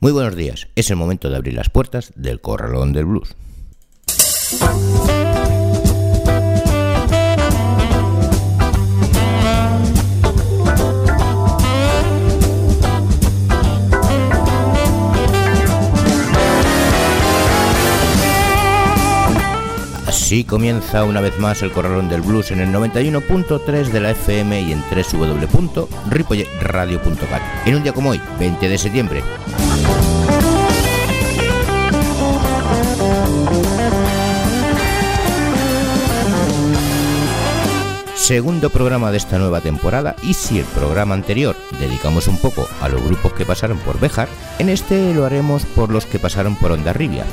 Muy buenos días, es el momento de abrir las puertas del Corralón del Blues. Así comienza una vez más el Corralón del Blues en el 91.3 de la FM y en www.ripolletradio.cat. En un día como hoy, 20 de septiembre. Segundo programa de esta nueva temporada y si el programa anterior dedicamos un poco a los grupos que pasaron por Bejar, en este lo haremos por los que pasaron por Ondarribia.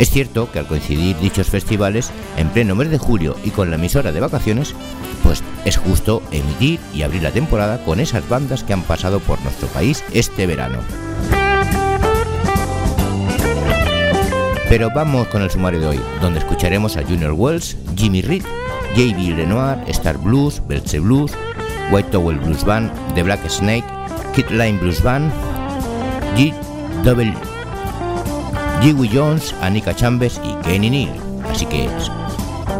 Es cierto que al coincidir dichos festivales en pleno mes de julio y con la emisora de vacaciones, pues es justo emitir y abrir la temporada con esas bandas que han pasado por nuestro país este verano. Pero vamos con el sumario de hoy, donde escucharemos a Junior Wells, Jimmy Reed, J.B. Lenoir, Star Blues, Belche Blues, White Towel Blues Band, The Black Snake, Kid Line Blues Band, G. Dewey Jones, Anika Chambers y Kenny Neal. Así que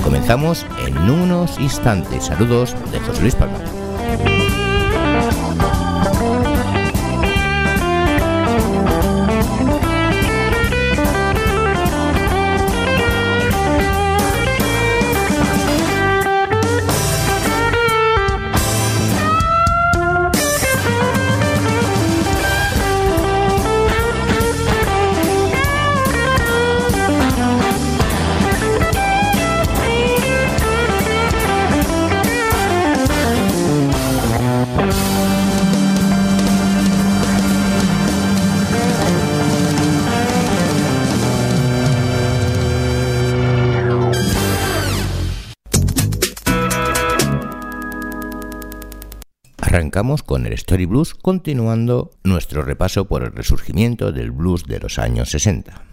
comenzamos en unos instantes. Saludos de José Luis Palma. Arrancamos con el Story Blues, continuando nuestro repaso por el resurgimiento del blues de los años 60.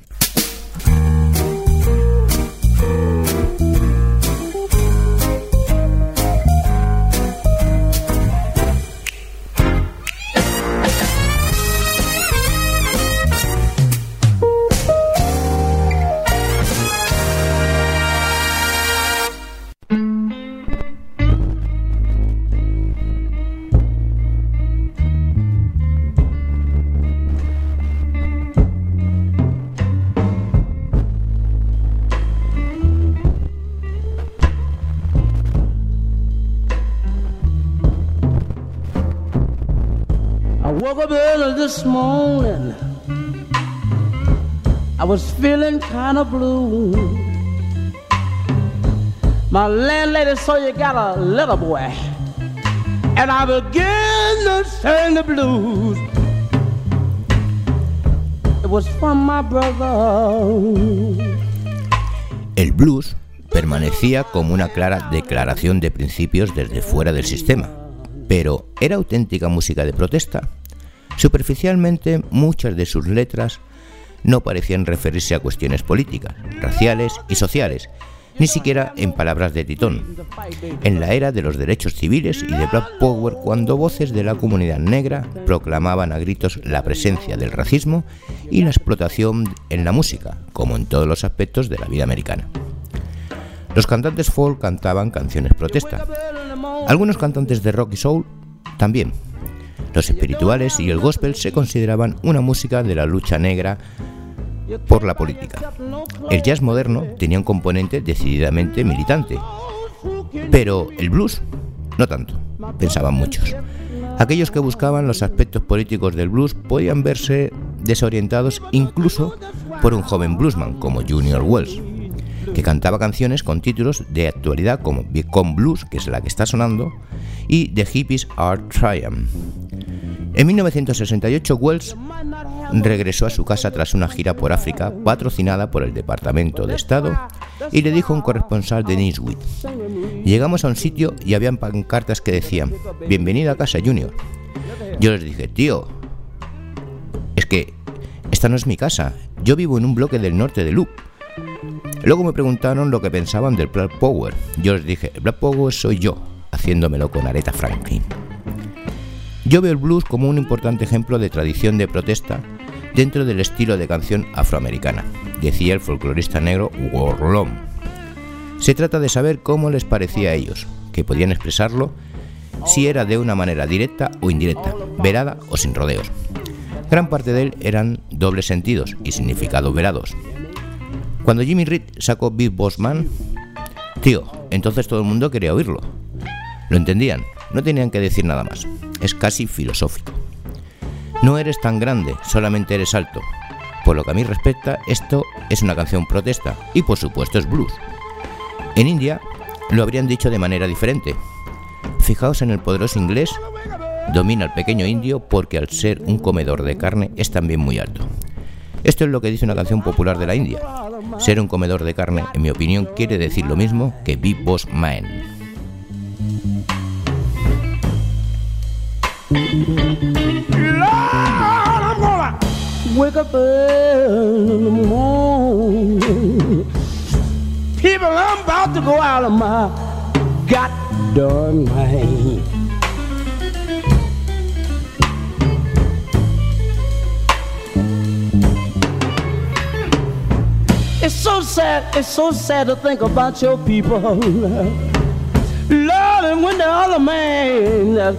My landlady saw you got a little boy, and I the blues. El blues permanecía como una clara declaración de principios desde fuera del sistema, pero ¿era auténtica música de protesta? Superficialmente, muchas de sus letras no parecían referirse a cuestiones políticas, raciales y sociales, ni siquiera en palabras de Titón. En la era de los derechos civiles y de Black Power, cuando voces de la comunidad negra proclamaban a gritos la presencia del racismo y la explotación en la música, como en todos los aspectos de la vida americana. Los cantantes folk cantaban canciones protesta. Algunos cantantes de rock y soul también, los espirituales y el gospel se consideraban una música de la lucha negra por la política. El jazz moderno tenía un componente decididamente militante, pero el blues no tanto, pensaban muchos. Aquellos que buscaban los aspectos políticos del blues podían verse desorientados incluso por un joven bluesman como Junior Wells, que cantaba canciones con títulos de actualidad como Become Blues, que es la que está sonando, y The Hippies Are Trying. En 1968, Wells regresó a su casa tras una gira por África patrocinada por el Departamento de Estado y le dijo a un corresponsal de Newsweek, llegamos a un sitio y habían pancartas que decían, bienvenido a casa Junior. Yo les dije, tío, es que esta no es mi casa, yo vivo en un bloque del norte de Loop. Luego me preguntaron lo que pensaban del Black Power. Yo les dije, Black Power soy yo, haciéndomelo con Aretha Franklin. Yo veo el blues como un importante ejemplo de tradición de protesta dentro del estilo de canción afroamericana, decía el folclorista negro Warlom. Se trata de saber cómo les parecía a ellos, que podían expresarlo si era de una manera directa o indirecta, verada o sin rodeos. Gran parte de él eran dobles sentidos y significados verados. Cuando Jimmy Reed sacó Big Boss Man, tío, entonces todo el mundo quería oírlo. Lo entendían, no tenían que decir nada más. Es casi filosófico. No eres tan grande, solamente eres alto. Por lo que a mí respecta, esto es una canción protesta y por supuesto es blues. En India lo habrían dicho de manera diferente. Fijaos en el poderoso inglés, domina al pequeño indio porque al ser un comedor de carne es también muy alto. Esto es lo que dice una canción popular de la India. Ser un comedor de carne, en mi opinión, quiere decir lo mismo que Big Boss Man. It's so sad, it's so sad to think about your people. Lord, and when the other man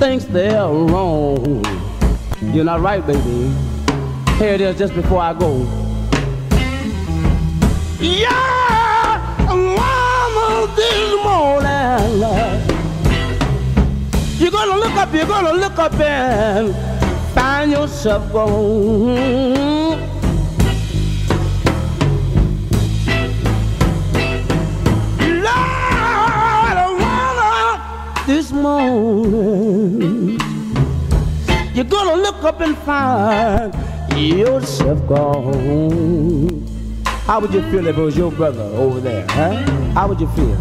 thinks they're wrong, you're not right, baby. Here it is just before I go. Yeah, mama, this morning. You're gonna look up, you're gonna look up and find yourself gone. Morning. You're gonna look up and find yourself gone. How would you feel if it was your brother over there, huh? How would you feel?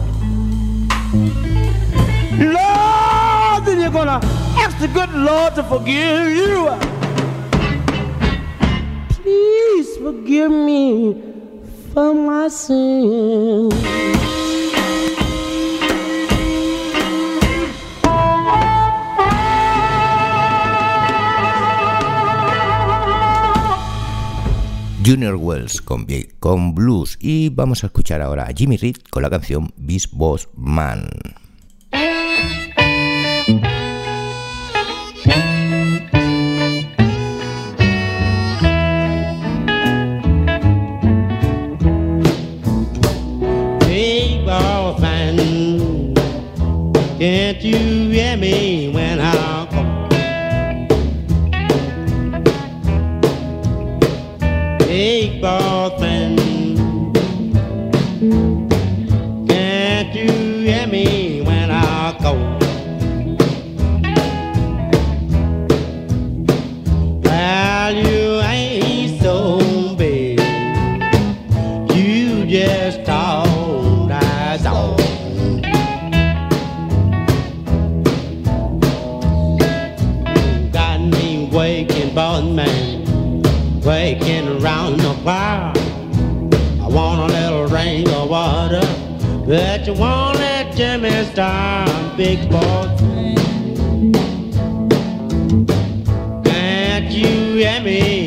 Lord, then you're gonna ask the good Lord to forgive you. Please forgive me for my sins. Junior Wells con, con blues y vamos a escuchar ahora a Jimmy Reed con la canción Beast Boss Man. You me Start, big boy. Can't you hear me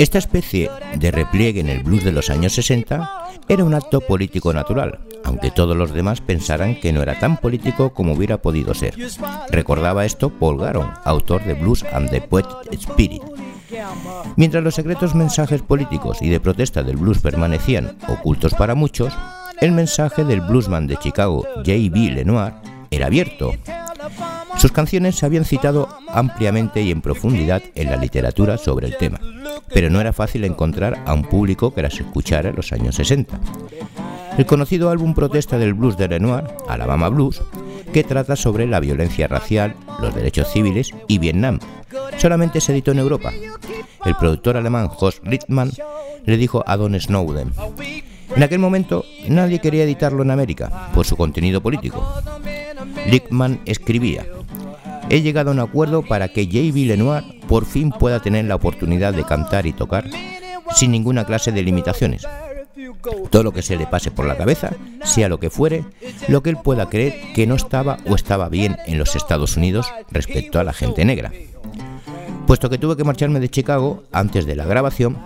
Esta especie de repliegue en el blues de los años 60 era un acto político natural, aunque todos los demás pensaran que no era tan político como hubiera podido ser. Recordaba esto Paul Garon, autor de Blues and the Poetic Spirit. Mientras los secretos mensajes políticos y de protesta del blues permanecían ocultos para muchos, el mensaje del bluesman de Chicago, J.B. Lenoir, era abierto. Sus canciones se habían citado ampliamente y en profundidad en la literatura sobre el tema, pero no era fácil encontrar a un público que las escuchara en los años 60. El conocido álbum protesta del blues de Lenoir, Alabama Blues, que trata sobre la violencia racial, los derechos civiles y Vietnam, solamente se editó en Europa. El productor alemán Horst Littmann le dijo a Don Snowden, en aquel momento nadie quería editarlo en América por su contenido político. Lickman escribía, he llegado a un acuerdo para que J.B. Lenoir por fin pueda tener la oportunidad de cantar y tocar sin ninguna clase de limitaciones. Todo lo que se le pase por la cabeza, sea lo que fuere, lo que él pueda creer que no estaba o estaba bien en los Estados Unidos respecto a la gente negra. Puesto que tuve que marcharme de Chicago antes de la grabación,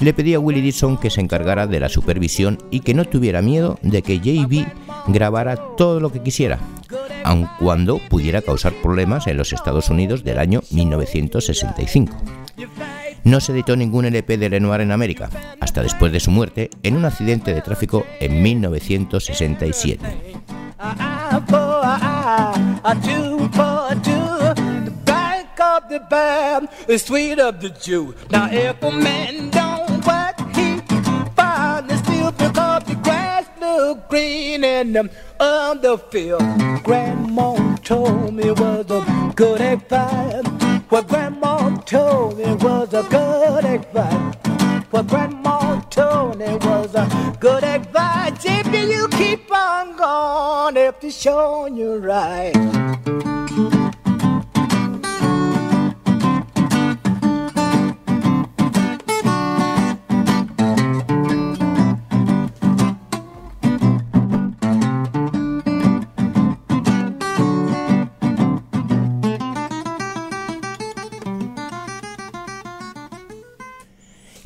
le pedí a Willie Dixon que se encargara de la supervisión y que no tuviera miedo de que JB grabara todo lo que quisiera, aun cuando pudiera causar problemas en los Estados Unidos del año 1965. No se editó ningún LP de Lenoir en América, hasta después de su muerte en un accidente de tráfico en 1967. eye for a eye, a tooth for a tooth. The back of the band is sweet of the Jew. Now if a man don't look green in the other field. Grandma told me was a good advice. What Grandma told me was a good advice. What Grandma told me was a good advice. If you keep on going, if it's showing you right.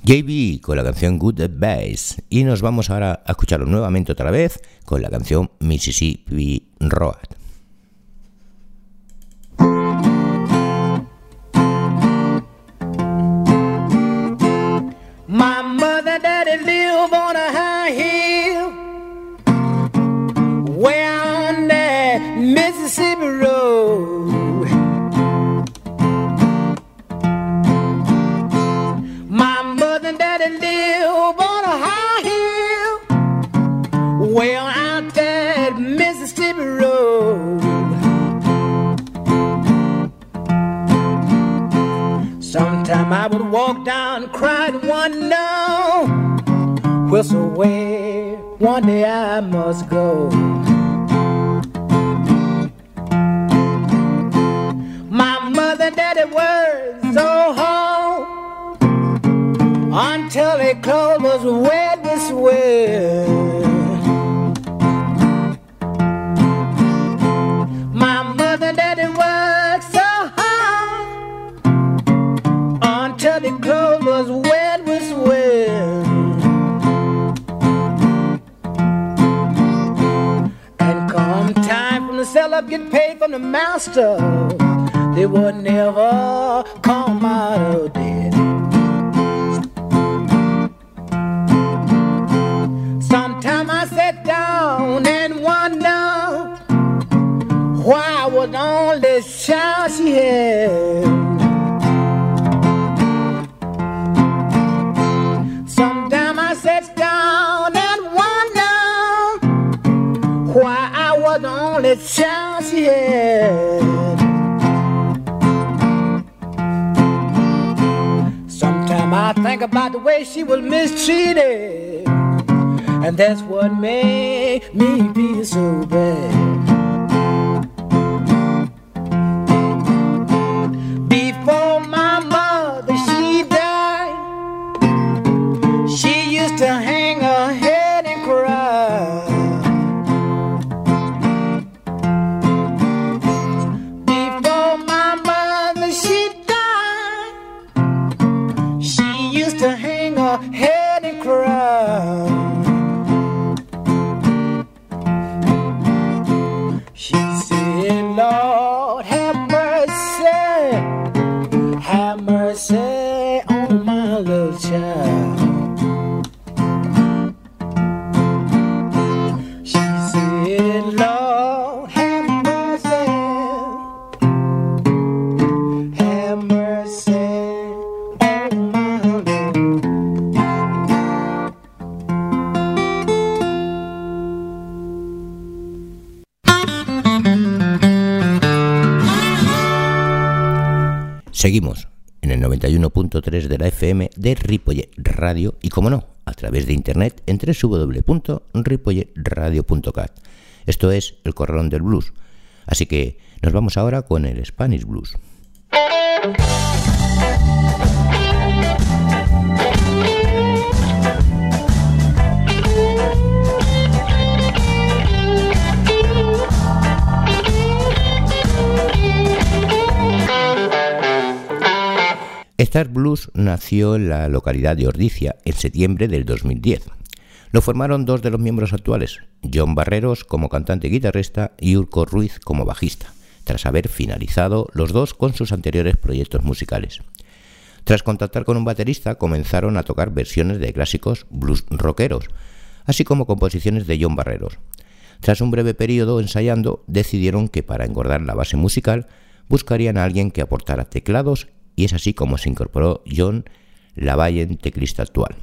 JB con la canción Good Advice y nos vamos ahora a escucharlo nuevamente otra vez con la canción Mississippi Road. Whistle where one day I must go. My mother and daddy were so hard until they closed us way this way. From the master, they would never come out of debt. Sometime I sit down and wonder why I was only child she had. I think about the way she was mistreated, and that's what made me feel so bad. 91.3 de la FM de Ripollet Radio y, como no, a través de internet en www.ripolletradio.cat. Esto es el Corralón del Blues. Así que nos vamos ahora con el Spanish Blues. Star Blues nació en la localidad de Ordicia en septiembre del 2010. Lo formaron dos de los miembros actuales, John Barreros como cantante y guitarrista y Urco Ruiz como bajista, tras haber finalizado los dos con sus anteriores proyectos musicales. Tras contactar con un baterista, comenzaron a tocar versiones de clásicos blues rockeros, así como composiciones de John Barreros. Tras un breve periodo ensayando, decidieron que para engordar la base musical buscarían a alguien que aportara teclados y es así como se incorporó John Lavallen, teclista actual,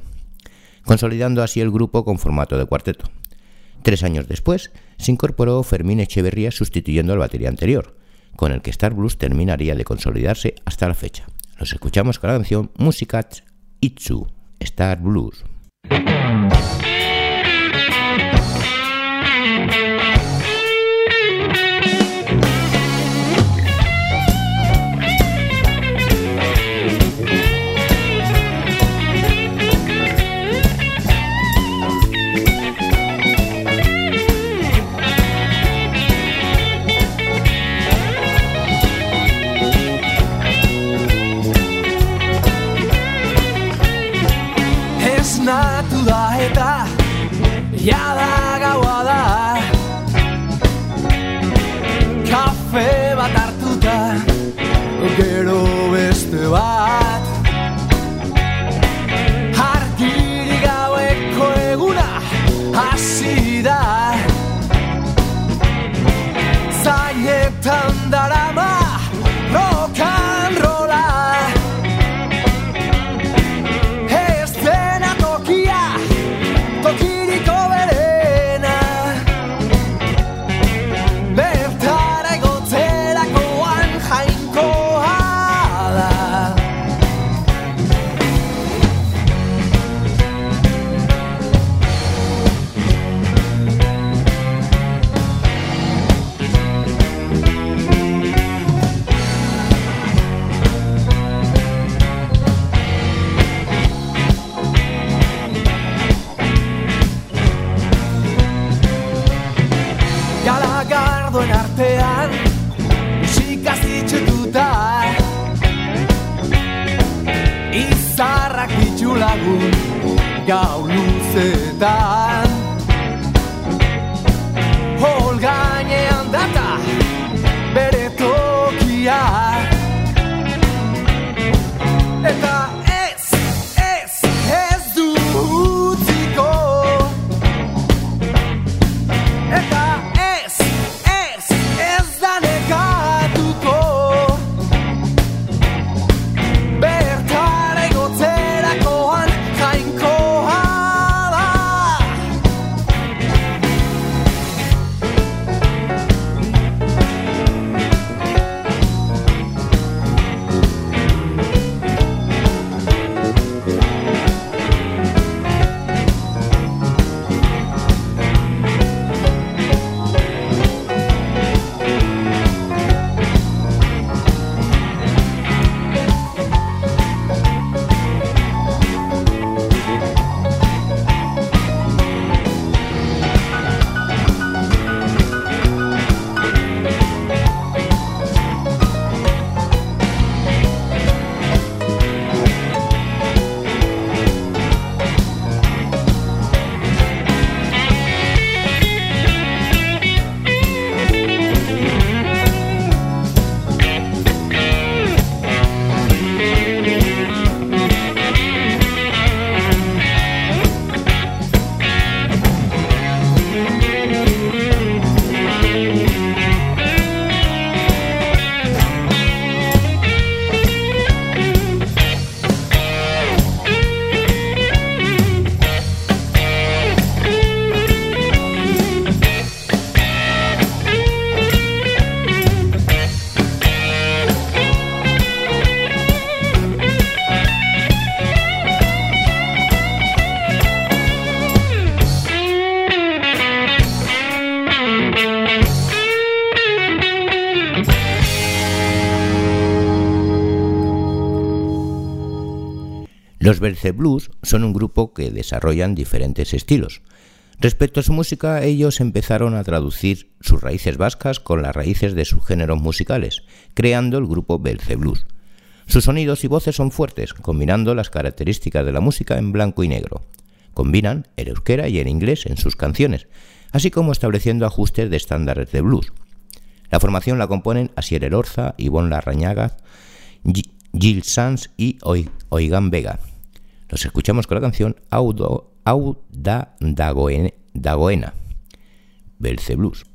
consolidando así el grupo con formato de cuarteto. Tres años después se incorporó Fermín Echeverría sustituyendo al batería anterior, con el que Star Blues terminaría de consolidarse hasta la fecha. Los escuchamos con la canción Musicats Itsu, Star Blues. Yeah. Los Blues son un grupo que desarrollan diferentes estilos. Respecto a su música, ellos empezaron a traducir sus raíces vascas con las raíces de sus géneros musicales, creando el grupo Blues. Sus sonidos y voces son fuertes, combinando las características de la música en blanco y negro. Combinan el euskera y el inglés en sus canciones, así como estableciendo ajustes de estándares de blues. La formación la componen Asier Elorza, Ivonne Larrañaga, Jill Sanz y Oigan Vega. Nos escuchamos con la canción Audo, Auda Dagoena, Belce Blues.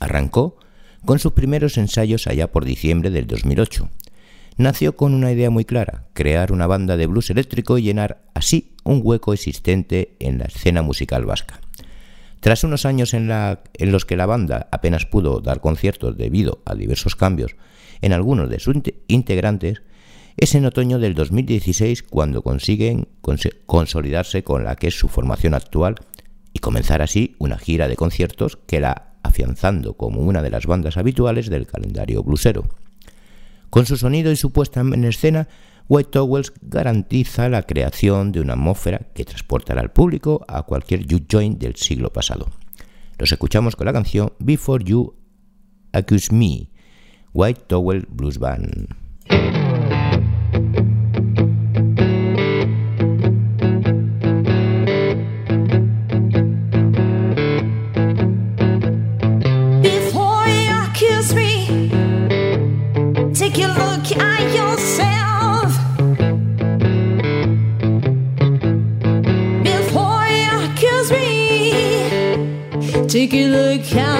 Arrancó con sus primeros ensayos allá por diciembre del 2008. Nació con una idea muy clara, crear una banda de blues eléctrico y llenar así un hueco existente en la escena musical vasca. Tras unos años en los que la banda apenas pudo dar conciertos debido a diversos cambios en algunos de sus integrantes, es en otoño del 2016 cuando consiguen consolidarse con la que es su formación actual y comenzar así una gira de conciertos que la afianzando como una de las bandas habituales del calendario bluesero. Con su sonido y su puesta en escena, White Towels garantiza la creación de una atmósfera que transportará al público a cualquier juke joint del siglo pasado. Los escuchamos con la canción Before You Accuse Me, White Towel Blues Band. count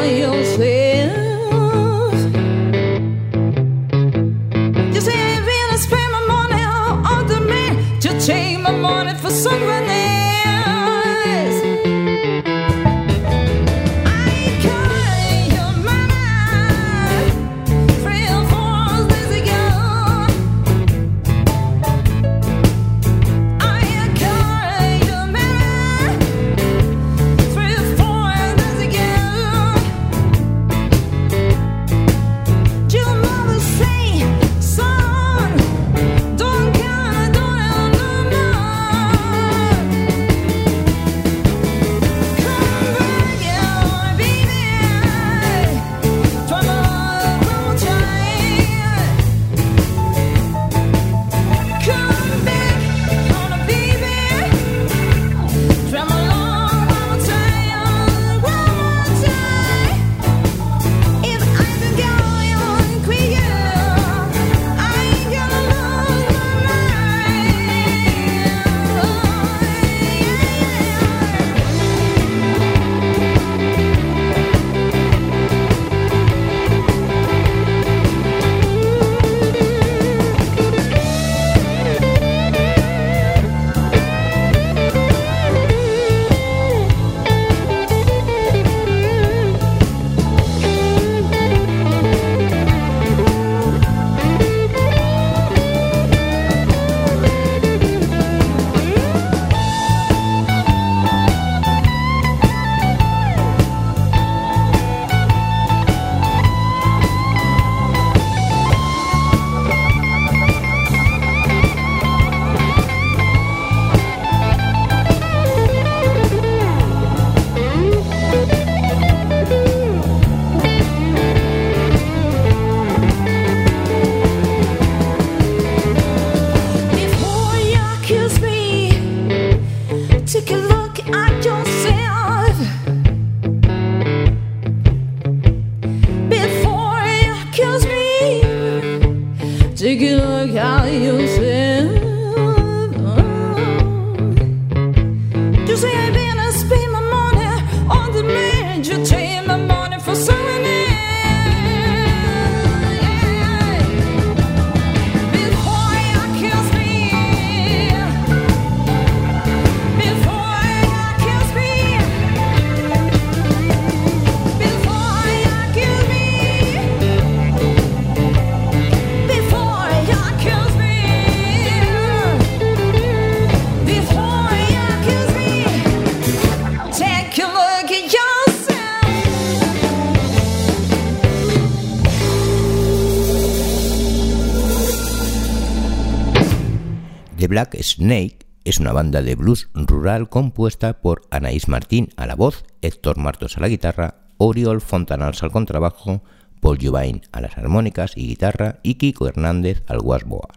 Black Snake es una banda de blues rural compuesta por Anaís Martín a la voz, Héctor Martos a la guitarra, Oriol Fontanals al contrabajo, Paul Jubain a las armónicas y guitarra y Kiko Hernández al guasboa.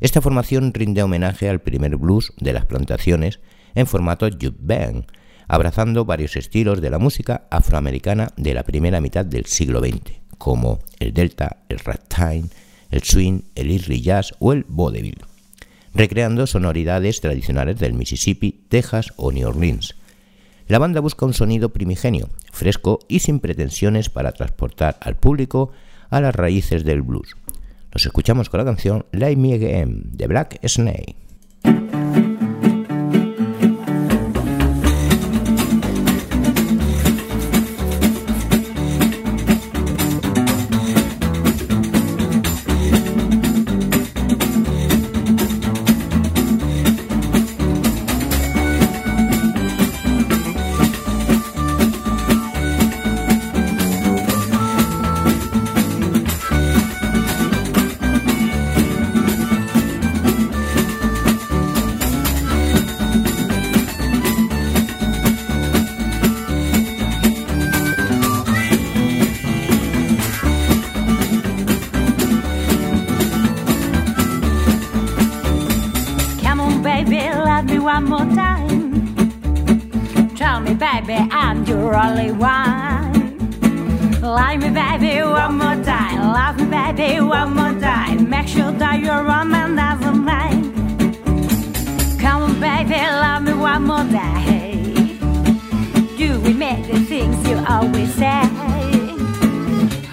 Esta formación rinde homenaje al primer blues de las plantaciones en formato band, abrazando varios estilos de la música afroamericana de la primera mitad del siglo XX, como el delta, el ragtime, el swing, el early jazz o el vaudeville recreando sonoridades tradicionales del Mississippi, Texas o New Orleans. La banda busca un sonido primigenio, fresco y sin pretensiones para transportar al público a las raíces del blues. Nos escuchamos con la canción Light Me Again de Black Snake. Tell me, baby, I'm your only one. Like me, baby, one more time. Love me, baby, one more time. Make sure that your woman doesn't mind. Come on, baby, love me one more day. You will make the things you always say.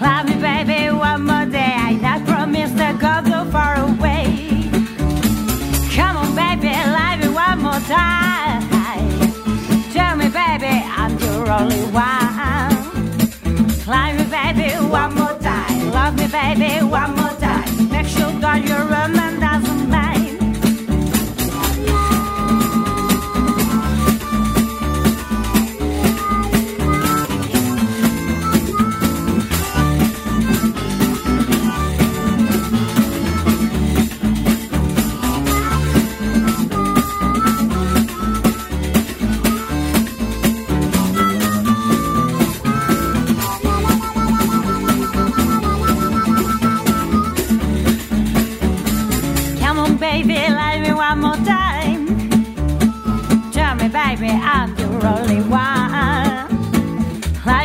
Love me, baby, one more day. I promise to go so far away. Come on, baby, love me one more time. Only. Love me, baby, one more time. Love me, baby, one more time. Make sure that your woman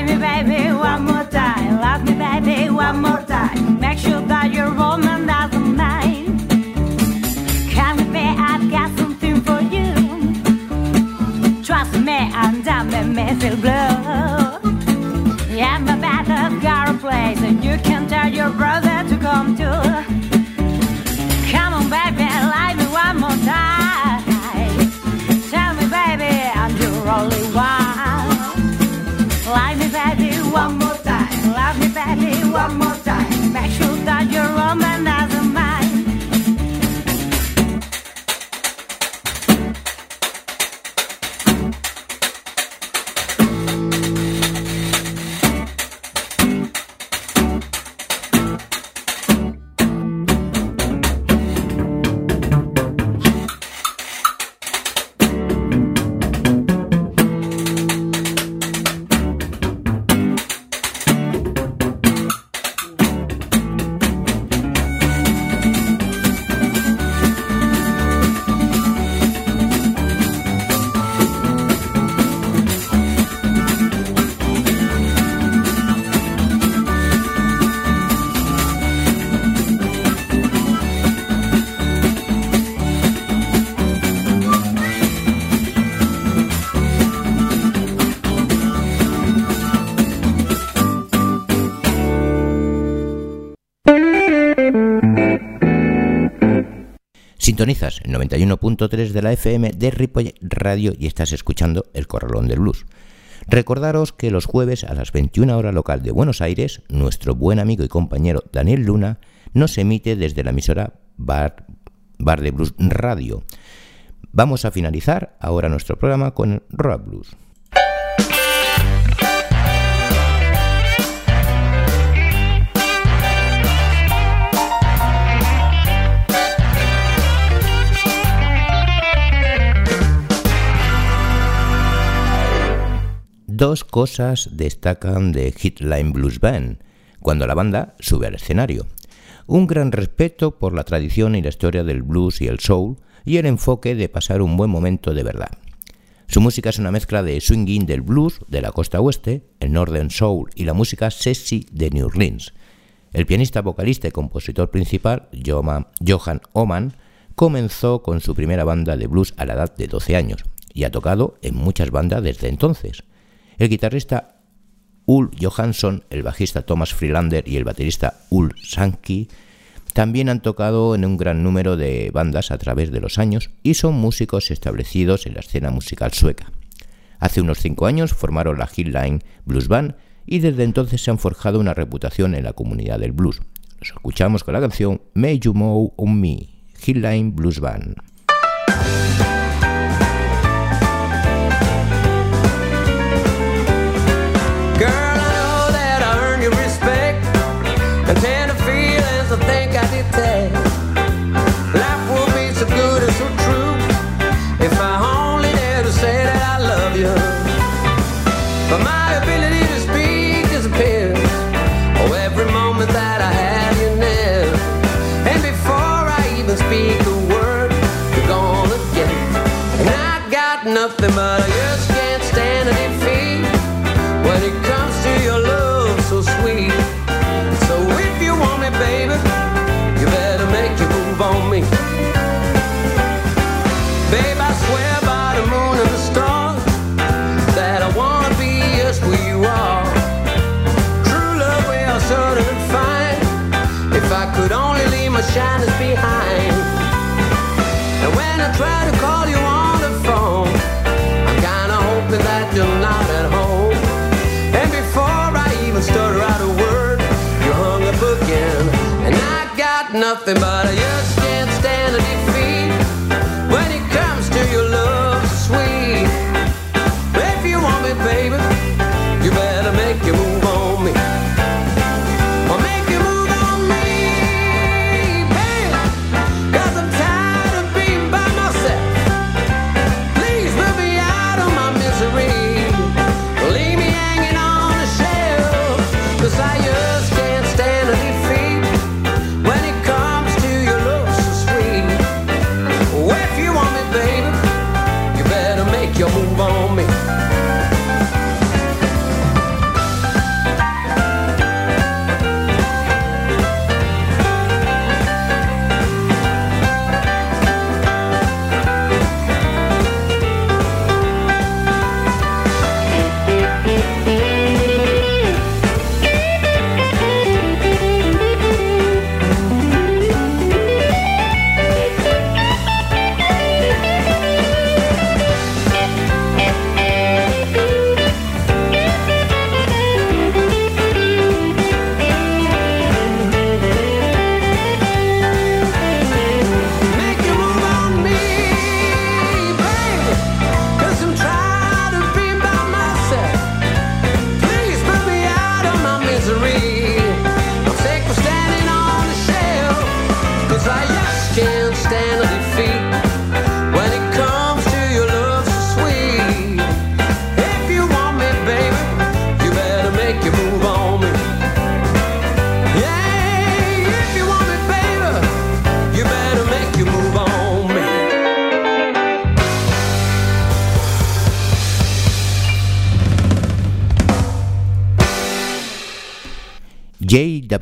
me, baby, one more time. Love me, baby, one more time. Make sure that your woman doesn't mind. Come with me, I've got something for you. Trust me, and don't make me feel blue. Sintonizas el 91.3 de la FM de Ripoll Radio y estás escuchando El Corralón del Blues. Recordaros que los jueves a las 21 horas local de Buenos Aires, nuestro buen amigo y compañero Daniel Luna nos emite desde la emisora Bar, Bar de Blues Radio. Vamos a finalizar ahora nuestro programa con Rock Blues. Dos cosas destacan de Hitline Blues Band cuando la banda sube al escenario. Un gran respeto por la tradición y la historia del blues y el soul y el enfoque de pasar un buen momento de verdad. Su música es una mezcla de swinging del blues de la costa oeste, el northern soul y la música sexy de New Orleans. El pianista, vocalista y compositor principal, Johan Oman, comenzó con su primera banda de blues a la edad de 12 años y ha tocado en muchas bandas desde entonces. El guitarrista Ul Johansson, el bajista Thomas Freelander y el baterista Ul Sankey también han tocado en un gran número de bandas a través de los años y son músicos establecidos en la escena musical sueca. Hace unos cinco años formaron la Hillline Blues Band y desde entonces se han forjado una reputación en la comunidad del blues. Los escuchamos con la canción May You Mow on Me, Hillline Blues Band.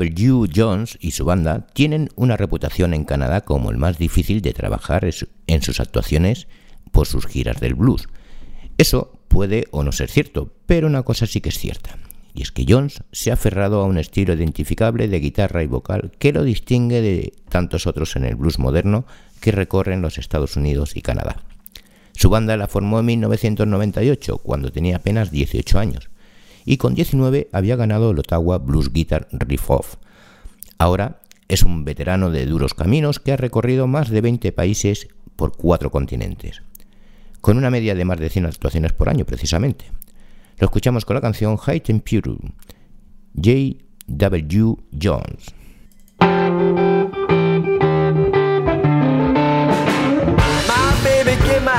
J.W. Jones y su banda tienen una reputación en Canadá como el más difícil de trabajar en sus actuaciones por sus giras del blues. Eso puede o no ser cierto, pero una cosa sí que es cierta, y es que Jones se ha aferrado a un estilo identificable de guitarra y vocal que lo distingue de tantos otros en el blues moderno que recorren los Estados Unidos y Canadá. Su banda la formó en 1998, cuando tenía apenas 18 años, y con 19 había ganado el Ottawa Blues Guitar Riff Off. Ahora es un veterano de duros caminos que ha recorrido más de 20 países por cuatro continentes, con una media de más de 100 actuaciones por año precisamente. Lo escuchamos con la canción High Temperature, J.W. Jones.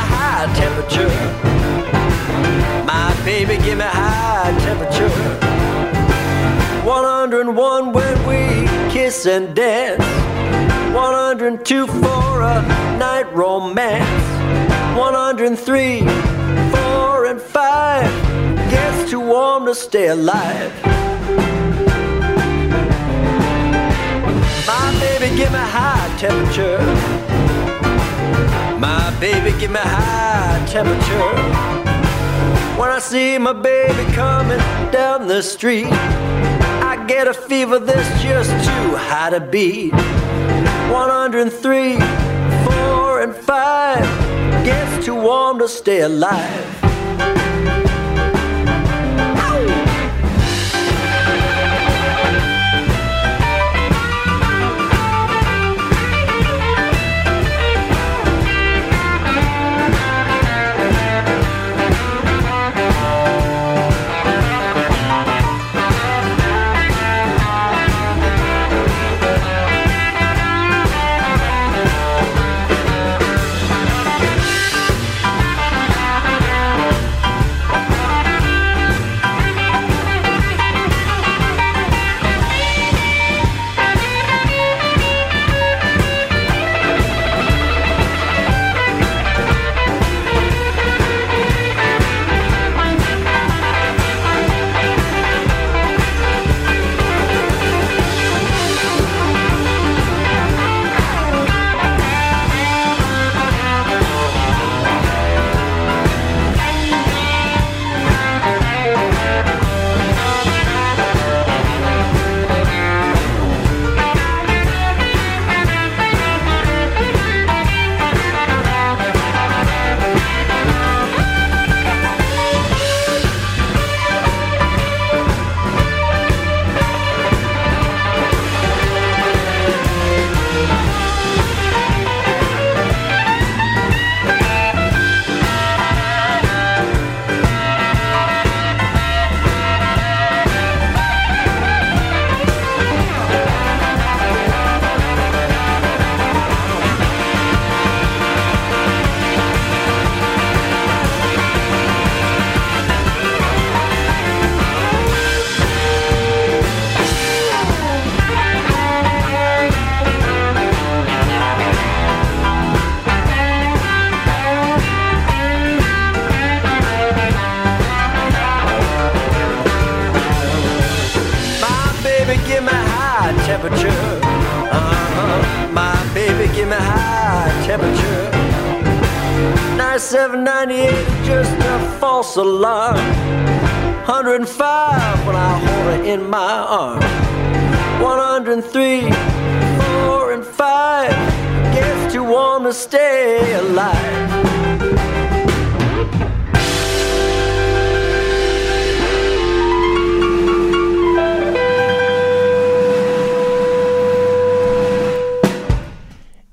High temperature. Temperature. 101 when we kiss and dance. 102 for a night romance. 103, 4 and 5 gets too warm to stay alive. My baby give me high temperature. My baby give me high temperature. When I see my baby coming down the street, I get a fever that's just too high to beat. 103, 4 and 5 gets too warm to stay alive.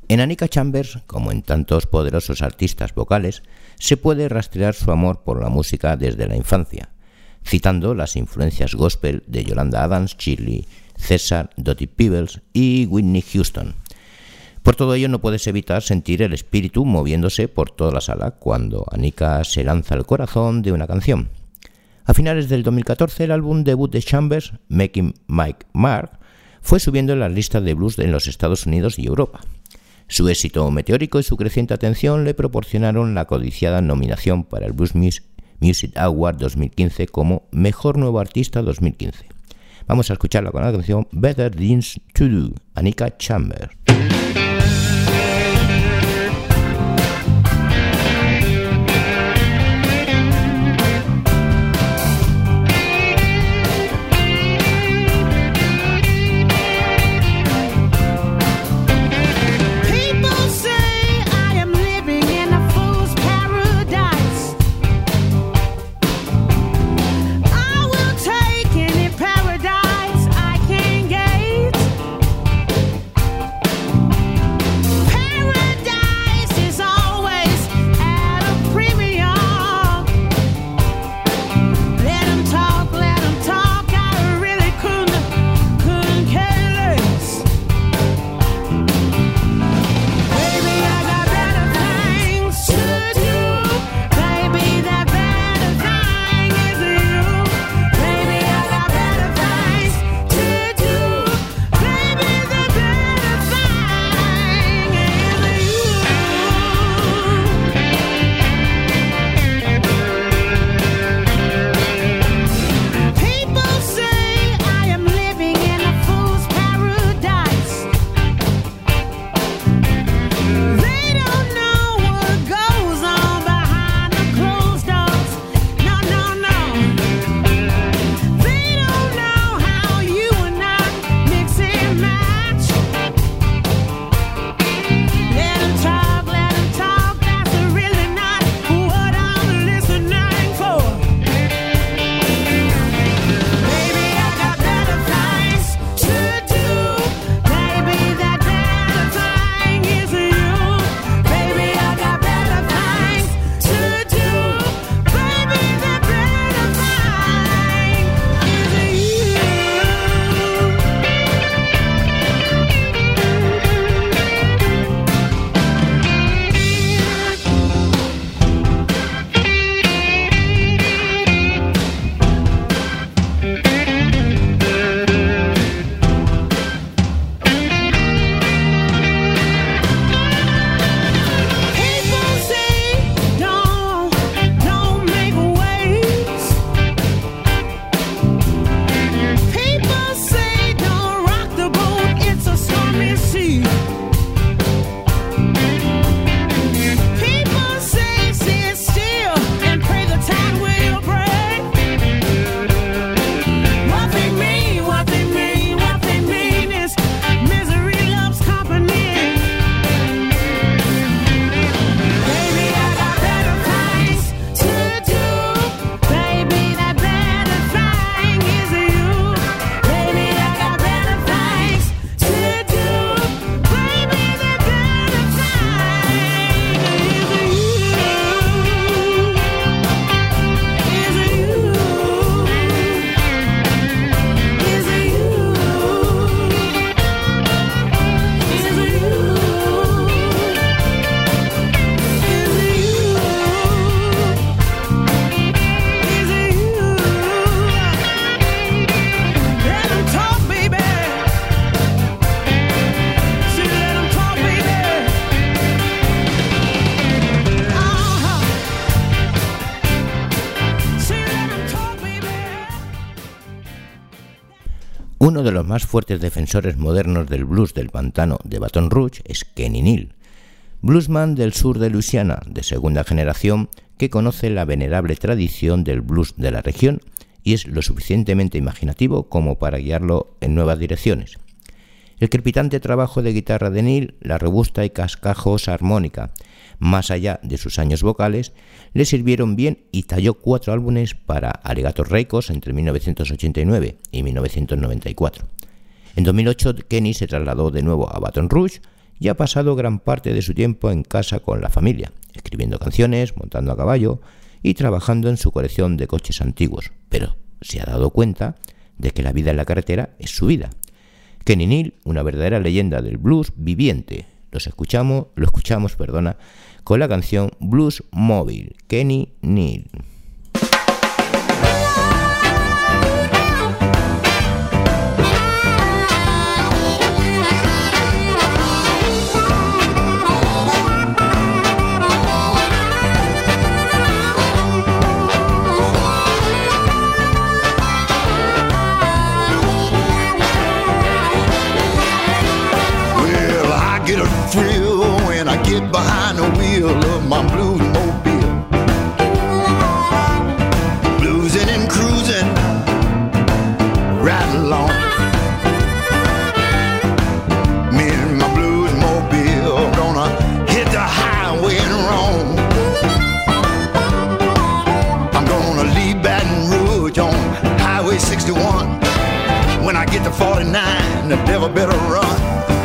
En Anika Chambers, como en tantos poderosos artistas vocales, se puede rastrear su amor por la música desde la infancia, citando las influencias gospel de Yolanda Adams, Shirley, César, Dottie Peebles y Whitney Houston. Por todo ello no puedes evitar sentir el espíritu moviéndose por toda la sala cuando Anika se lanza al corazón de una canción. A finales del 2014 el álbum debut de Chambers, Making Mike Mark, fue subiendo en las listas de blues en los Estados Unidos y Europa. Su éxito meteórico y su creciente atención le proporcionaron la codiciada nominación para el Blues Music Award 2015 como Mejor Nuevo Artista 2015. Vamos a escucharla con la canción Better Things to Do, Anika Chambers. Más fuertes defensores modernos del blues del pantano de Baton Rouge es Kenny Neal, bluesman del sur de Luisiana, de segunda generación, que conoce la venerable tradición del blues de la región y es lo suficientemente imaginativo como para guiarlo en nuevas direcciones. El crepitante trabajo de guitarra de Neil, la robusta y cascajosa armónica, más allá de sus años vocales, le sirvieron bien y talló cuatro álbumes para Alligator Records entre 1989 y 1994. En 2008 Kenny se trasladó de nuevo a Baton Rouge y ha pasado gran parte de su tiempo en casa con la familia, escribiendo canciones, montando a caballo y trabajando en su colección de coches antiguos, pero se ha dado cuenta de que la vida en la carretera es su vida. Kenny Neal, una verdadera leyenda del blues viviente. Los escuchamos, lo escuchamos, perdona, con la canción Blues Mobile, Kenny Neal. Behind the wheel of my blues mobile. Bluesing and cruising right along. Me and my blues mobile gonna hit the highway and roam. I'm gonna leave Baton Rouge on Highway 61. When I get to 49, the devil better run.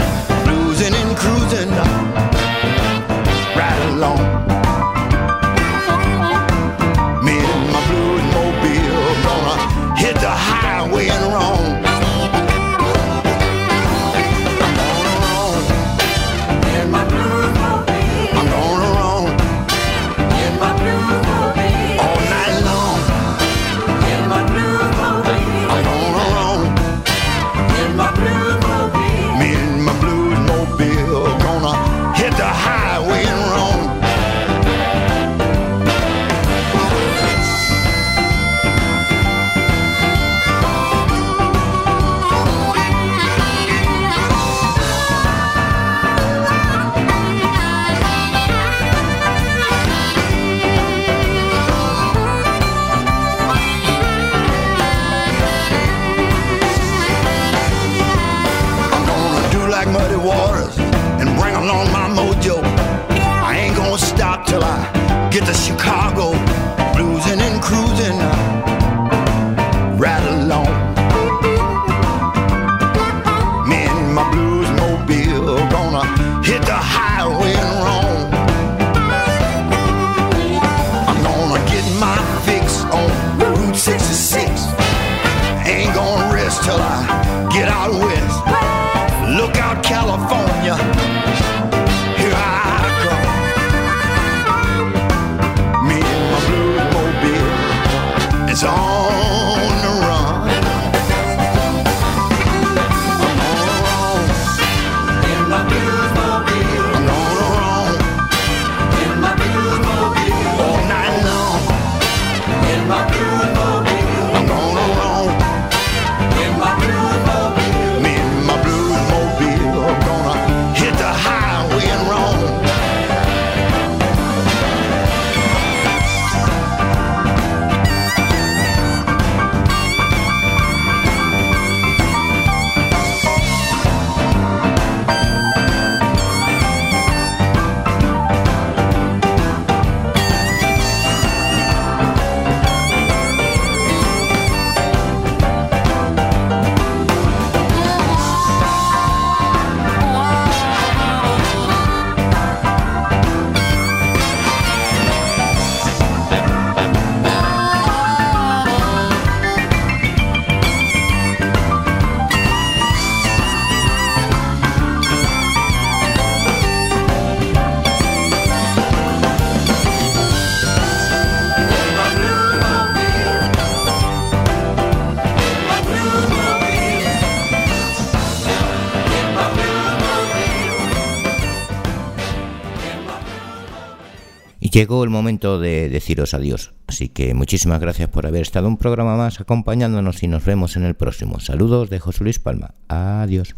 Llegó el momento de deciros adiós. Así que muchísimas gracias por haber estado un programa más acompañándonos y nos vemos en el próximo. Saludos de José Luis Palma. Adiós.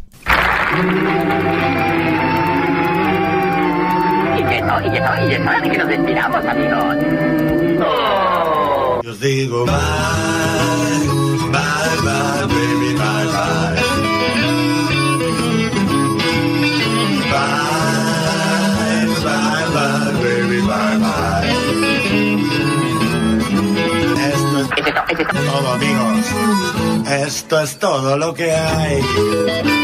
que no, y que no, y es hora de que nos despidamos, amigos. Yo os digo bye, bye, bye, baby, todo, amigos. Esto es todo lo que hay.